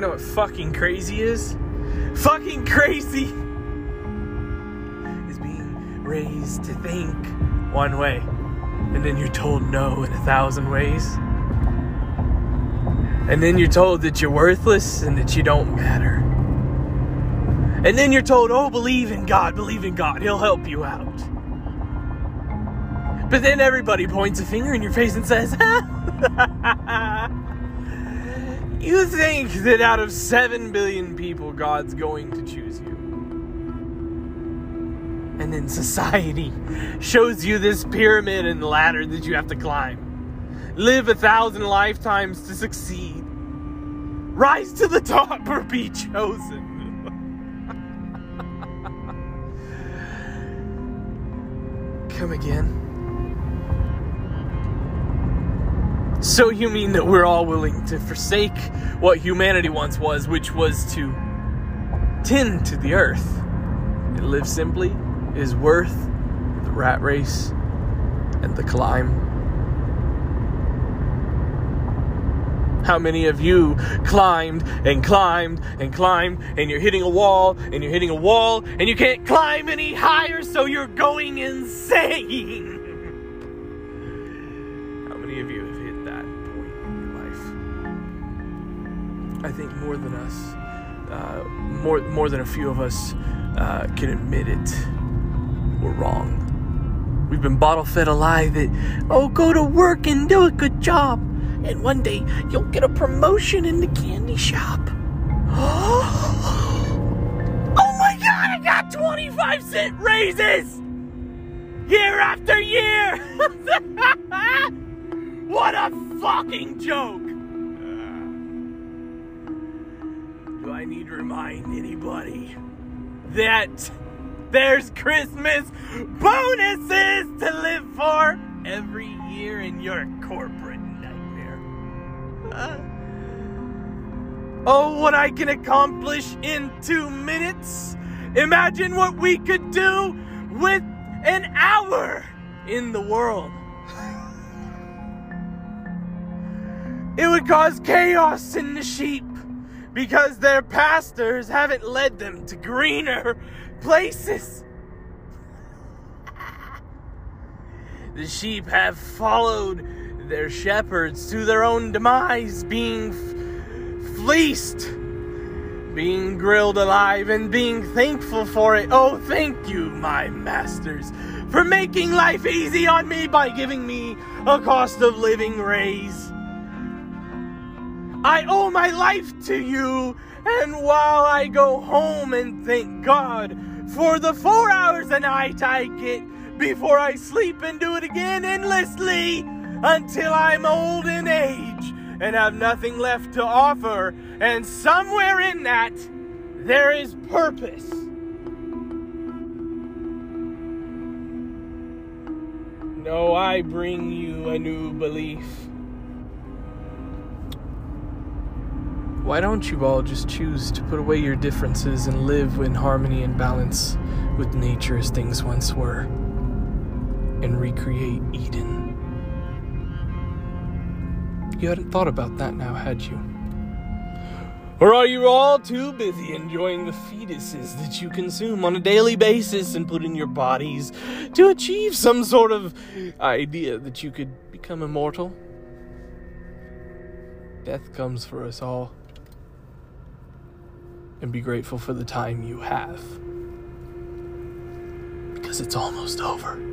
know what fucking crazy is? Fucking crazy is being raised to think one way, and then you're told no in a thousand ways. And then you're told that you're worthless and that you don't matter. And then you're told, oh, believe in God, believe in God, He'll help you out. But then everybody points a finger in your face and says, You think that out of 7 billion people, God's going to choose you. And then society shows you this pyramid and ladder that you have to climb. Live a thousand lifetimes to succeed. Rise to the top or be chosen. Come again. So you mean that we're all willing to forsake what humanity once was, which was to tend to the earth and live simply is worth the rat race and the climb. How many of you climbed and climbed and climbed and you're hitting a wall and you're hitting a wall and you can't climb any higher so you're going insane? How many of you I think more than us, uh, more more than a few of us uh, can admit it. We're wrong. We've been bottle fed a lie that, oh, go to work and do a good job, and one day you'll get a promotion in the candy shop. oh my god, I got 25 cent raises! Year after year! what a fucking joke! I need to remind anybody that there's Christmas bonuses to live for every year in your corporate nightmare? Uh, oh, what I can accomplish in two minutes! Imagine what we could do with an hour in the world. It would cause chaos in the sheep because their pastors haven't led them to greener places. The sheep have followed their shepherds to their own demise, being fleeced, being grilled alive, and being thankful for it. Oh, thank you, my masters, for making life easy on me by giving me a cost of living raise. I owe my life to you, and while I go home and thank God for the four hours a night I get before I sleep and do it again endlessly until I'm old in age and have nothing left to offer, and somewhere in that there is purpose. No, I bring you a new belief. Why don't you all just choose to put away your differences and live in harmony and balance with nature as things once were and recreate Eden? You hadn't thought about that now, had you? Or are you all too busy enjoying the fetuses that you consume on a daily basis and put in your bodies to achieve some sort of idea that you could become immortal? Death comes for us all and be grateful for the time you have. Because it's almost over.